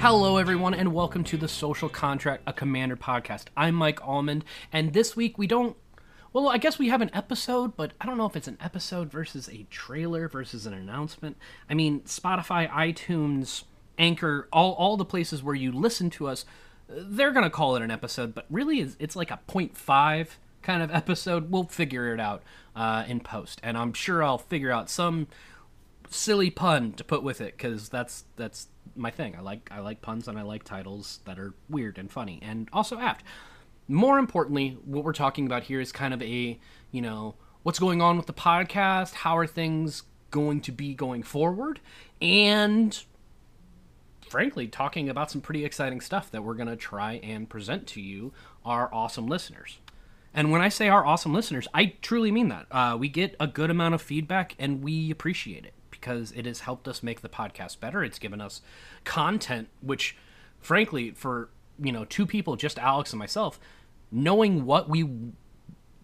Hello, everyone, and welcome to the Social Contract, a Commander podcast. I'm Mike Almond, and this week we don't. Well, I guess we have an episode, but I don't know if it's an episode versus a trailer versus an announcement. I mean, Spotify, iTunes, Anchor, all, all the places where you listen to us, they're going to call it an episode, but really it's like a 0.5 kind of episode. We'll figure it out uh, in post, and I'm sure I'll figure out some silly pun to put with it because that's that's my thing. I like I like puns and I like titles that are weird and funny and also apt. More importantly, what we're talking about here is kind of a you know what's going on with the podcast, how are things going to be going forward, and frankly talking about some pretty exciting stuff that we're going to try and present to you, our awesome listeners. And when I say our awesome listeners, I truly mean that. Uh, we get a good amount of feedback and we appreciate it because it has helped us make the podcast better. It's given us content, which, frankly, for you know two people, just Alex and myself, knowing what we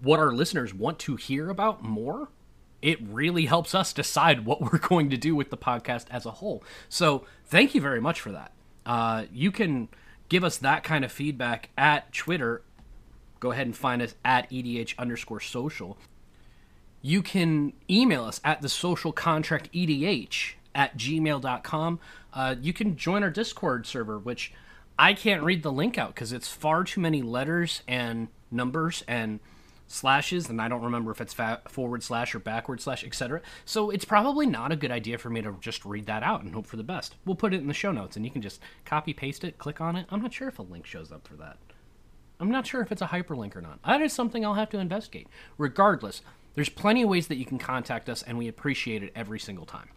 what our listeners want to hear about more it really helps us decide what we're going to do with the podcast as a whole. So, thank you very much for that. Uh, you can give us that kind of feedback at Twitter. Go ahead and find us at EDH underscore social you can email us at the social contract edh at gmail.com uh, you can join our discord server which i can't read the link out because it's far too many letters and numbers and slashes and i don't remember if it's fa- forward slash or backward slash etc so it's probably not a good idea for me to just read that out and hope for the best. We'll put it in the show notes and you can just copy paste it click on it. I'm not sure if a link shows up for that. I'm not sure if it's a hyperlink or not. That is something i'll have to investigate. Regardless there's plenty of ways that you can contact us, and we appreciate it every single time.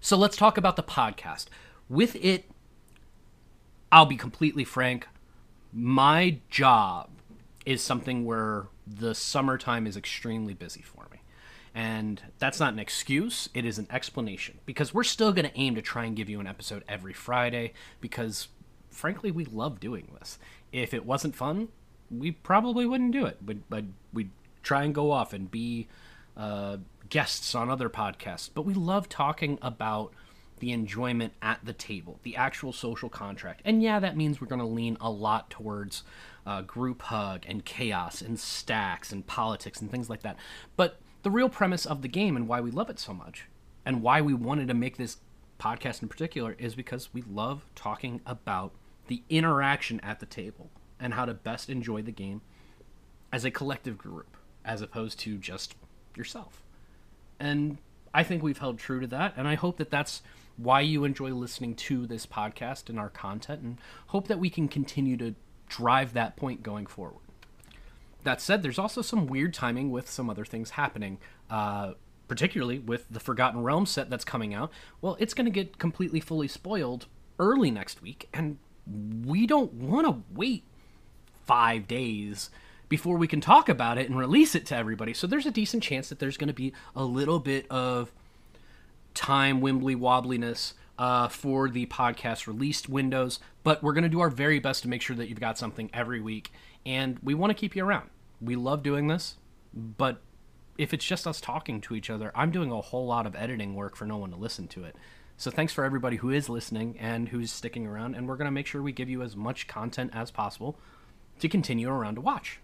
So let's talk about the podcast. With it, I'll be completely frank, my job is something where the summertime is extremely busy for me. And that's not an excuse, it is an explanation. Because we're still going to aim to try and give you an episode every Friday because, frankly, we love doing this. If it wasn't fun, we probably wouldn't do it. But, but we'd try and go off and be uh, guests on other podcasts. But we love talking about the enjoyment at the table, the actual social contract. And yeah, that means we're going to lean a lot towards uh, group hug and chaos and stacks and politics and things like that. But the real premise of the game and why we love it so much and why we wanted to make this podcast in particular is because we love talking about the interaction at the table and how to best enjoy the game as a collective group as opposed to just yourself. And I think we've held true to that, and I hope that that's why you enjoy listening to this podcast and our content, and hope that we can continue to drive that point going forward. That said, there's also some weird timing with some other things happening, uh, particularly with the Forgotten Realms set that's coming out. Well, it's going to get completely fully spoiled early next week, and we don't want to wait five days before we can talk about it and release it to everybody. So there's a decent chance that there's going to be a little bit of time wimbly wobbliness uh, for the podcast released windows, but we're going to do our very best to make sure that you've got something every week. And we want to keep you around. We love doing this, but if it's just us talking to each other, I'm doing a whole lot of editing work for no one to listen to it. So thanks for everybody who is listening and who's sticking around, and we're going to make sure we give you as much content as possible to continue around to watch.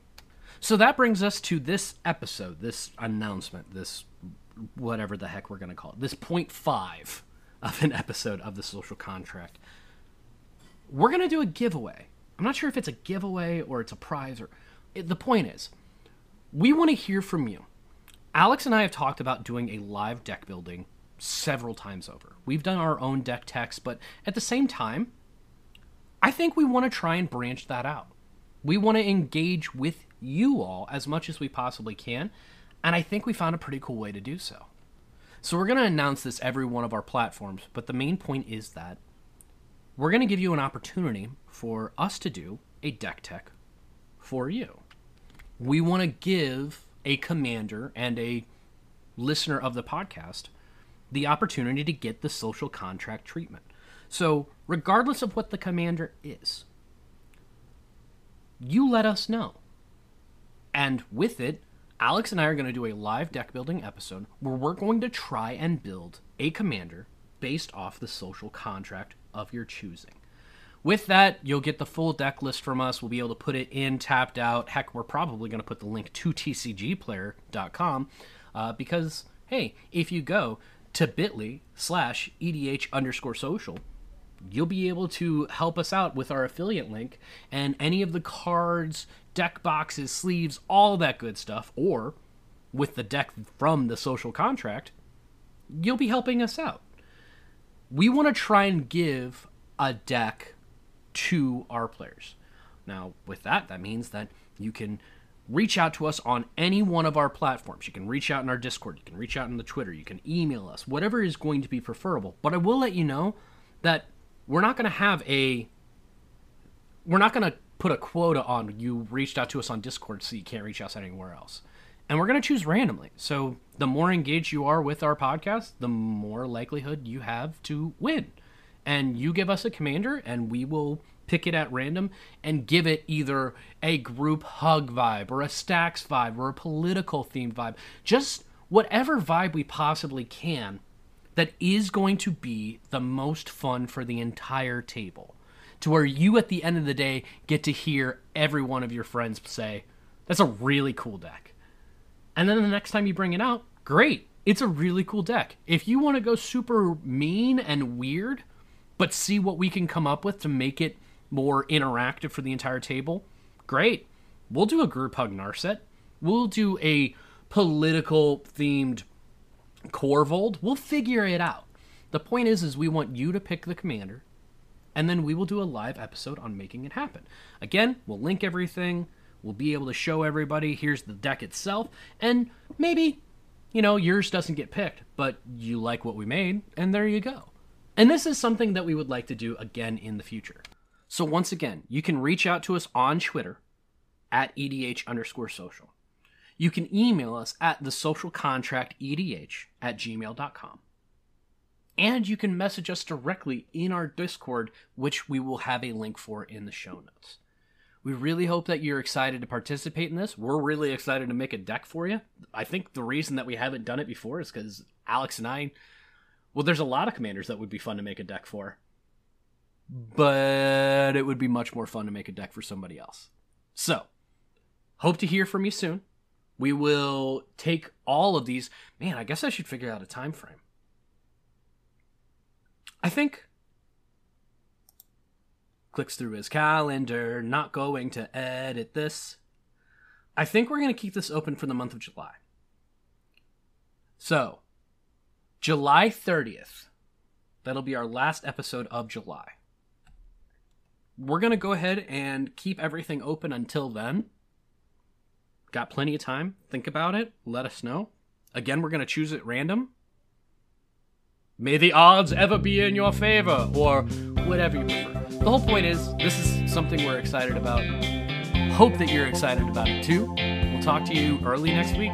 So that brings us to this episode, this announcement, this whatever the heck we're going to call it, this point five of an episode of the social contract. We're going to do a giveaway. I'm not sure if it's a giveaway or it's a prize or it, the point is, we want to hear from you. Alex and I have talked about doing a live deck building several times over. We've done our own deck techs, but at the same time, I think we want to try and branch that out. We want to engage with you all as much as we possibly can. And I think we found a pretty cool way to do so. So we're going to announce this every one of our platforms, but the main point is that we're going to give you an opportunity for us to do a deck tech for you. We want to give a commander and a listener of the podcast the opportunity to get the social contract treatment. So, regardless of what the commander is, you let us know. And with it, Alex and I are going to do a live deck building episode where we're going to try and build a commander based off the social contract of your choosing. With that, you'll get the full deck list from us. We'll be able to put it in, tapped out. Heck, we're probably going to put the link to tcgplayer.com uh, because, hey, if you go to bit.ly slash edh underscore social, you'll be able to help us out with our affiliate link and any of the cards, deck boxes, sleeves, all that good stuff, or with the deck from the social contract, you'll be helping us out. We want to try and give a deck to our players. Now, with that, that means that you can reach out to us on any one of our platforms. You can reach out in our Discord, you can reach out in the Twitter, you can email us, whatever is going to be preferable. But I will let you know that we're not going to have a we're not going to put a quota on you reached out to us on Discord so you can't reach us anywhere else. And we're going to choose randomly. So the more engaged you are with our podcast, the more likelihood you have to win. And you give us a commander and we will pick it at random and give it either a group hug vibe or a stacks vibe or a political themed vibe. Just whatever vibe we possibly can that is going to be the most fun for the entire table. To where you, at the end of the day, get to hear every one of your friends say, That's a really cool deck. And then the next time you bring it out, great. It's a really cool deck. If you want to go super mean and weird, but see what we can come up with to make it more interactive for the entire table, great. We'll do a group hug Narset. We'll do a political themed Korvold. We'll figure it out. The point is, is we want you to pick the commander, and then we will do a live episode on making it happen. Again, we'll link everything. We'll be able to show everybody. Here's the deck itself, and maybe, you know, yours doesn't get picked, but you like what we made, and there you go. And this is something that we would like to do again in the future. So once again, you can reach out to us on Twitter at EDH underscore social. You can email us at the social contract edh at gmail.com. And you can message us directly in our Discord, which we will have a link for in the show notes. We really hope that you're excited to participate in this. We're really excited to make a deck for you. I think the reason that we haven't done it before is because Alex and I, well, there's a lot of commanders that would be fun to make a deck for but it would be much more fun to make a deck for somebody else. So, hope to hear from you soon. We will take all of these. Man, I guess I should figure out a time frame. I think clicks through his calendar, not going to edit this. I think we're going to keep this open for the month of July. So, July 30th, that'll be our last episode of July we're going to go ahead and keep everything open until then. Got plenty of time. Think about it. Let us know. Again, we're going to choose at random. May the odds ever be in your favor, or whatever you prefer. The whole point is, this is something we're excited about. Hope that you're excited about it too. We'll talk to you early next week.